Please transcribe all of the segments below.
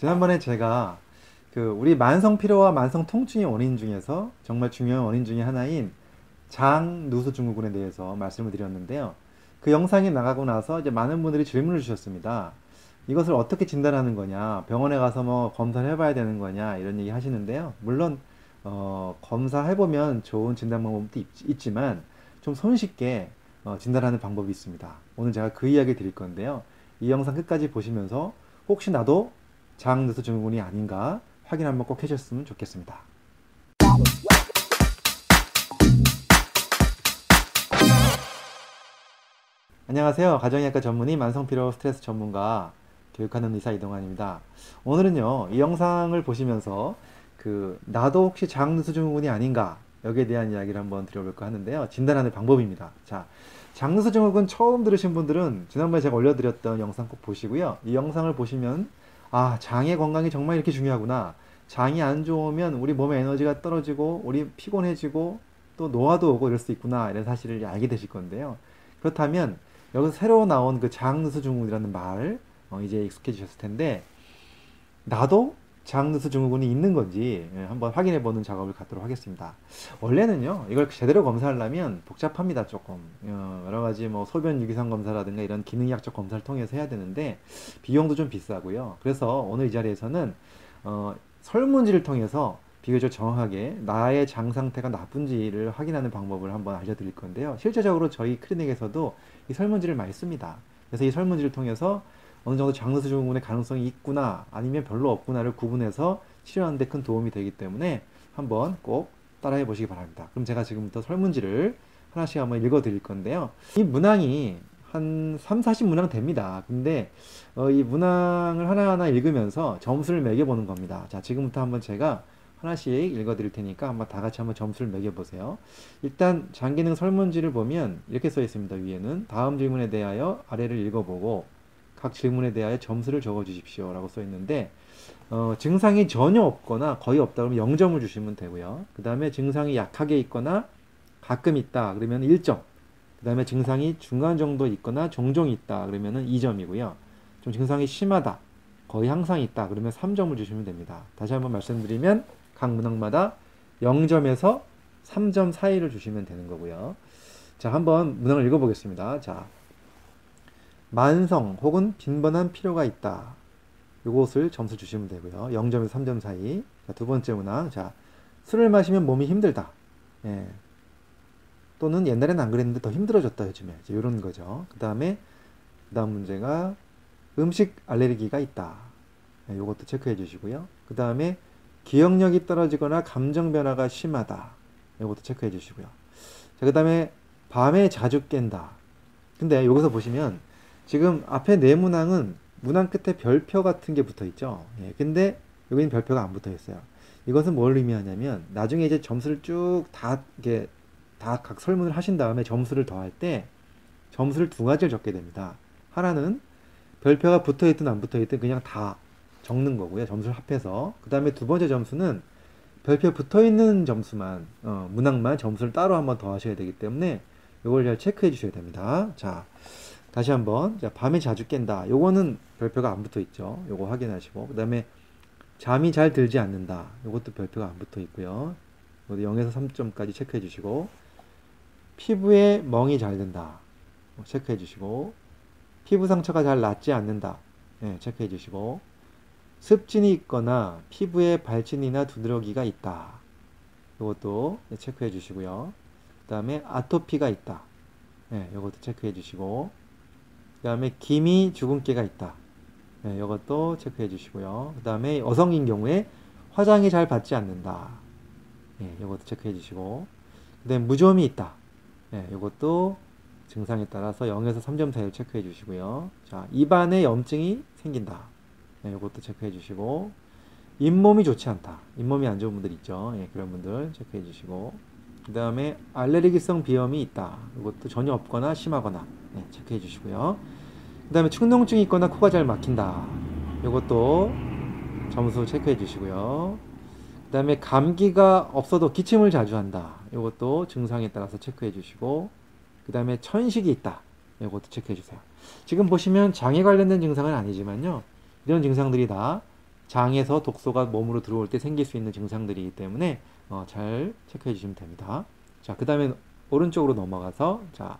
지난번에 제가 그 우리 만성 피로와 만성 통증의 원인 중에서 정말 중요한 원인 중에 하나인 장 누수 증후군에 대해서 말씀을 드렸는데요. 그 영상이 나가고 나서 이제 많은 분들이 질문을 주셨습니다. 이것을 어떻게 진단하는 거냐, 병원에 가서 뭐 검사를 해봐야 되는 거냐 이런 얘기 하시는데요. 물론 어, 검사해보면 좋은 진단 방법도 있, 지만좀 손쉽게 어, 진단하는 방법이 있습니다. 오늘 제가 그 이야기 드릴 건데요. 이 영상 끝까지 보시면서 혹시 나도 장누수 증후군이 아닌가 확인 한번 꼭 해주셨으면 좋겠습니다. 안녕하세요. 가정의학과 전문의 만성피로 스트레스 전문가 교육하는 의사 이동환입니다. 오늘은요, 이 영상을 보시면서 그 나도 혹시 장누수 증후군이 아닌가 여기에 대한 이야기를 한번 드려볼까 하는데요. 진단하는 방법입니다. 자, 장누수 증후군 처음 들으신 분들은 지난번에 제가 올려드렸던 영상 꼭 보시고요. 이 영상을 보시면 아, 장의 건강이 정말 이렇게 중요하구나. 장이 안 좋으면 우리 몸의 에너지가 떨어지고 우리 피곤해지고 또 노화도 오고 이럴 수 있구나 이런 사실을 알게 되실 건데요. 그렇다면 여기서 새로 나온 그 장누수 증후군이라는 말 어, 이제 익숙해지셨을 텐데 나도 장누수 증후군이 있는 건지 예, 한번 확인해 보는 작업을 갖도록 하겠습니다. 원래는요, 이걸 제대로 검사하려면 복잡합니다, 조금. 어, 여러 가지 뭐 소변 유기성 검사라든가 이런 기능의학적 검사를 통해서 해야 되는데 비용도 좀 비싸고요. 그래서 오늘 이 자리에서는 어, 설문지를 통해서 비교적 정확하게 나의 장 상태가 나쁜지를 확인하는 방법을 한번 알려드릴 건데요. 실제적으로 저희 클리닉에서도 이 설문지를 많이 씁니다. 그래서 이 설문지를 통해서 어느 정도 장르 수 증후군의 가능성이 있구나 아니면 별로 없구나를 구분해서 치료하는 데 큰 도움이 되기 때문에 한번 꼭 따라해 보시기 바랍니다. 그럼 제가 지금부터 설문지를 하나씩 한번 읽어 드릴 건데요. 이 문항이 한 3, 40문항 됩니다. 근데 어, 이 문항을 하나하나 읽으면서 점수를 매겨 보는 겁니다. 자, 지금부터 한번 제가 하나씩 읽어 드릴 테니까 한번 다 같이 한번 점수를 매겨 보세요. 일단 장기능 설문지를 보면 이렇게 써 있습니다. 위에는 다음 질문에 대하여 아래를 읽어 보고 각 질문에 대하여 점수를 적어 주십시오 라고 써 있는데 어, 증상이 전혀 없거나 거의 없다 그러면 0점을 주시면 되고요. 그 다음에 증상이 약하게 있거나 가끔 있다 그러면 1점. 그 다음에 증상이 중간 정도 있거나 종종 있다 그러면 2점이고요. 좀 증상이 심하다 거의 항상 있다 그러면 3점을 주시면 됩니다. 다시 한번 말씀드리면 각 문항마다 0점에서 3점 사이를 주시면 되는 거고요. 자 한번 문항을 읽어보겠습니다. 자 만성 혹은 빈번한 필요가 있다. 이것을 점수 주시면 되고요. 0점에서 3점 사이. 자, 두 번째 문항. 자, 술을 마시면 몸이 힘들다. 예. 또는 옛날에는 안 그랬는데 더 힘들어졌다 요즘에. 이제 이런 거죠. 그 다음에 그 다음 문제가 음식 알레르기가 있다. 예, 이것도 체크해 주시고요. 그 다음에 기억력이 떨어지거나 감정 변화가 심하다. 이것도 체크해 주시고요. 자, 그 다음에 밤에 자주 깬다. 근데 여기서 보시면 지금 앞에 네 문항은 문항 끝에 별표 같은 게 붙어 있죠. 예, 근데 여기는 별표가 안 붙어 있어요. 이것은 뭘 의미하냐면 나중에 이제 점수를 쭉 다 이게 다 각 설문을 하신 다음에 점수를 더할 때 점수를 두 가지를 적게 됩니다. 하나는 별표가 붙어 있든 안 붙어 있든 그냥 다 적는 거고요. 점수를 합해서. 그 다음에 두 번째 점수는 별표 붙어 있는 점수만, 어, 문항만 점수를 따로 한번 더 하셔야 되기 때문에 이걸 잘 체크해 주셔야 됩니다. 자, 다시 한번 자, 밤에 자주 깬다. 요거는 별표가 안 붙어 있죠. 요거 확인하시고 그 다음에 잠이 잘 들지 않는다. 요것도 별표가 안 붙어 있고요. 이것도 0에서 3점까지 체크해 주시고 피부에 멍이 잘 든다. 체크해 주시고 피부 상처가 잘 낫지 않는다. 네, 체크해 주시고 습진이 있거나 피부에 발진이나 두드러기가 있다. 이것도 체크해 주시고요. 그 다음에 아토피가 있다. 네, 이것도 체크해 주시고 그 다음에 기미 주근깨가 있다. 네, 이것도 체크해 주시고요. 그 다음에 여성인 경우에 화장이 잘 받지 않는다. 네, 이것도 체크해 주시고. 그 다음에 무좀이 있다. 네, 이것도 증상에 따라서 0에서 3점 사이를 체크해 주시고요. 자, 입안에 염증이 생긴다. 네, 이것도 체크해 주시고. 잇몸이 좋지 않다. 잇몸이 안 좋은 분들 있죠. 예, 그런 분들 체크해 주시고. 그 다음에 알레르기성 비염이 있다. 이것도 전혀 없거나 심하거나 네, 체크해 주시고요. 그 다음에 충농증이 있거나 코가 잘 막힌다. 이것도 점수 체크해 주시고요. 그 다음에 감기가 없어도 기침을 자주 한다. 이것도 증상에 따라서 체크해 주시고 그 다음에 천식이 있다. 이것도 체크해 주세요. 지금 보시면 장에 관련된 증상은 아니지만요. 이런 증상들이 다 장에서 독소가 몸으로 들어올 때 생길 수 있는 증상들이기 때문에 어, 잘 체크해 주시면 됩니다. 자, 그 다음에 오른쪽으로 넘어가서 자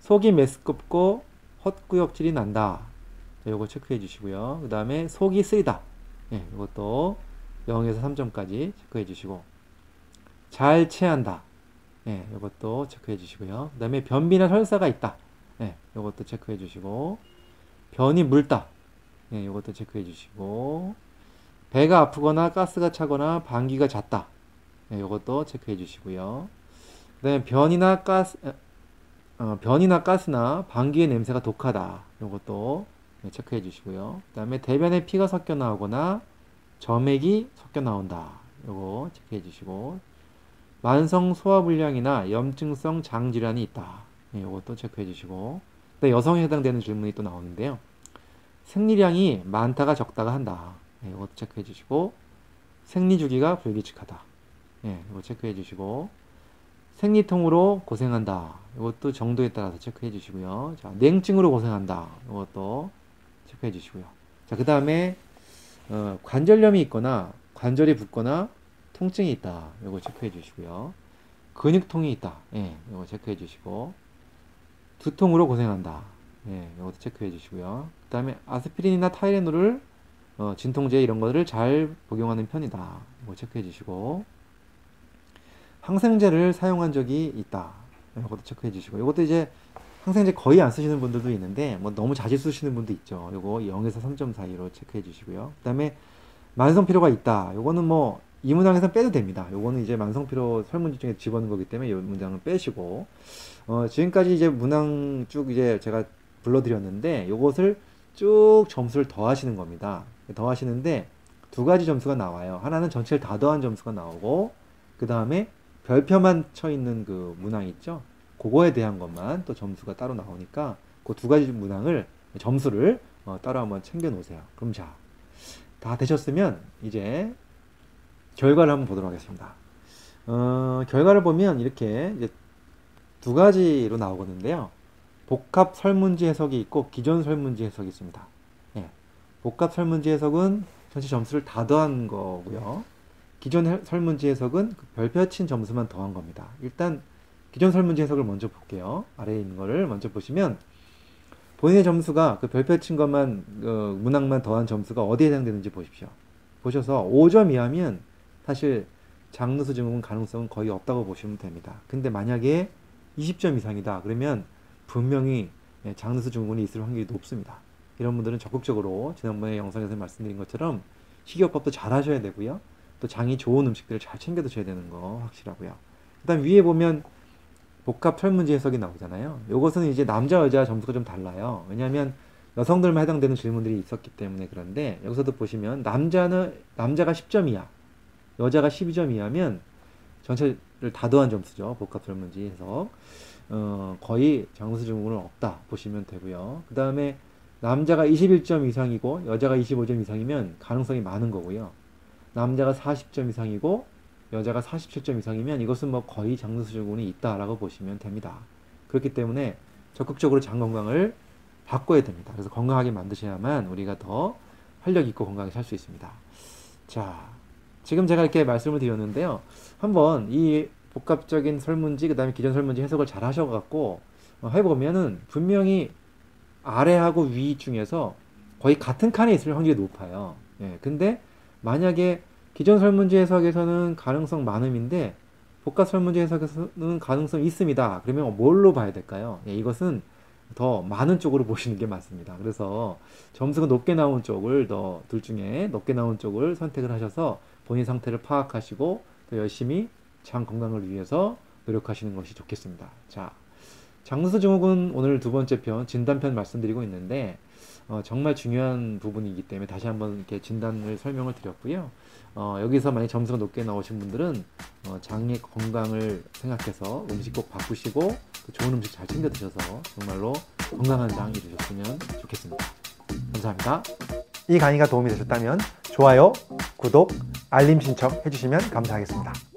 속이 메스껍고 헛구역질이 난다. 이거 체크해 주시고요. 그 다음에 속이 쓰리다. 예, 이것도 0에서 3점까지 체크해 주시고 잘 체한다. 예, 이것도 체크해 주시고요. 그 다음에 변비나 설사가 있다. 예, 이것도 체크해 주시고 변이 묽다. 예, 이것도 체크해 주시고 배가 아프거나 가스가 차거나 방귀가 잦다. 예, 이것도 체크해 주시고요. 그 다음에 변이나 가스 어, 변이나 가스나 방귀의 냄새가 독하다. 이것도 네, 체크해 주시고요. 그 다음에 대변에 피가 섞여 나오거나 점액이 섞여 나온다. 이거 체크해 주시고 만성 소화불량이나 염증성 장 질환이 있다. 네, 이것도 체크해 주시고 여성에 해당되는 질문이 또 나오는데요. 생리량이 많다가 적다가 한다. 네, 이것도 체크해 주시고 생리 주기가 불규칙하다. 네, 이거 체크해 주시고 생리통으로 고생한다. 이것도 정도에 따라서 체크해 주시고요. 자, 냉증으로 고생한다. 이것도 체크해 주시고요. 자, 그 다음에 어, 관절염이 있거나 관절이 붓거나 통증이 있다. 이거 체크해 주시고요. 근육통이 있다. 예, 이거 체크해 주시고 두통으로 고생한다. 예, 이것도 체크해 주시고요. 그 다음에 아스피린이나 타이레놀을 어, 진통제 이런 거를 잘 복용하는 편이다. 이거 체크해 주시고 항생제를 사용한 적이 있다. 이것도 체크해 주시고 이것도 이제 항생제 거의 안 쓰시는 분들도 있는데 뭐 너무 자주 쓰시는 분도 있죠. 이거 0에서 3점 사이로 체크해 주시고요. 그다음에 만성 피로가 있다. 요거는 뭐 이 문항에서 빼도 됩니다. 요거는 이제 만성 피로 설문지 중에 집어넣은 거기 때문에 이 문장은 빼시고 어, 지금까지 이제 문항 쭉 이제 제가 불러드렸는데 요것을 쭉 점수를 더하시는 겁니다. 더하시는데 두 가지 점수가 나와요. 하나는 전체를 다 더한 점수가 나오고 그 다음에 별표만 쳐 있는 그 문항 있죠. 그거에 대한 것만 또 점수가 따로 나오니까 그 두 가지 문항을 점수를 어, 따로 한번 챙겨 놓으세요. 그럼 자, 다 되셨으면 이제 결과를 한번 보도록 하겠습니다. 어, 결과를 보면 이렇게 이제 두 가지로 나오거든요. 복합 설문지 해석이 있고 기존 설문지 해석이 있습니다. 예. 복합 설문지 해석은 전체 점수를 다 더한 거고요. 기존 설문지 해석은 그 별표 친 점수만 더한 겁니다. 일단 기존 설문지 해석을 먼저 볼게요. 아래에 있는 거를 먼저 보시면 본인의 점수가 그 별표 친 것만 어, 문항만 더한 점수가 어디에 해당되는지 보십시오. 보셔서 5점 이하면 사실 장르 수 증후군 가능성은 거의 없다고 보시면 됩니다. 근데 만약에 20점 이상이다 그러면 분명히 예, 장르 수 증후군이 있을 확률이 높습니다. 이런 분들은 적극적으로 지난번에 영상에서 말씀드린 것처럼 식이요법도 잘 하셔야 되고요. 또 장이 좋은 음식들을 잘 챙겨 드셔야 되는 거 확실하고요. 그 다음 위에 보면 복합 설문지 해석이 나오잖아요. 이것은 이제 남자 여자 점수가 좀 달라요. 왜냐하면 여성들만 해당되는 질문들이 있었기 때문에 그런데 여기서도 보시면 남자는 남자가 10점 이하, 여자가 12점 이하면 전체를 다 더한 점수죠. 복합 설문지 해석. 어, 거의 장수 증후군은 없다 보시면 되고요. 그 다음에 남자가 21점 이상이고 여자가 25점 이상이면 가능성이 많은 거고요. 남자가 40점 이상이고 여자가 47점 이상이면 이것은 뭐 거의 장수증후군이 있다라고 보시면 됩니다. 그렇기 때문에 적극적으로 장 건강을 바꿔야 됩니다. 그래서 건강하게 만드셔야만 우리가 더 활력 있고 건강하게 살 수 있습니다. 자, 지금 제가 이렇게 말씀을 드렸는데요. 한번 이 복합적인 설문지, 그 다음에 기존 설문지 해석을 잘 하셔갖고 어, 해보면은 분명히 아래하고 위 중에서 거의 같은 칸에 있을 확률이 높아요. 예, 근데 만약에 기존 설문지 해석에서는 가능성 많음인데 복합 설문지 해석에서는 가능성 있습니다. 그러면 뭘로 봐야 될까요? 예, 이것은 더 많은 쪽으로 보시는 게 맞습니다. 그래서 점수가 높게 나온 쪽을 더 둘 중에 높게 나온 쪽을 선택을 하셔서 본인 상태를 파악하시고 더 열심히 장 건강을 위해서 노력하시는 것이 좋겠습니다. 자, 장수 증후군 오늘 두 번째 편 진단편 말씀드리고 있는데 어, 정말 중요한 부분이기 때문에 다시 한번 이렇게 진단을 설명을 드렸고요. 어, 여기서 만약 점수가 높게 나오신 분들은 어, 장의 건강을 생각해서 음식 꼭 바꾸시고 좋은 음식 잘 챙겨 드셔서 정말로 건강한 장이 되셨으면 좋겠습니다. 감사합니다. 이 강의가 도움이 되셨다면 좋아요, 구독, 알림 신청 해주시면 감사하겠습니다.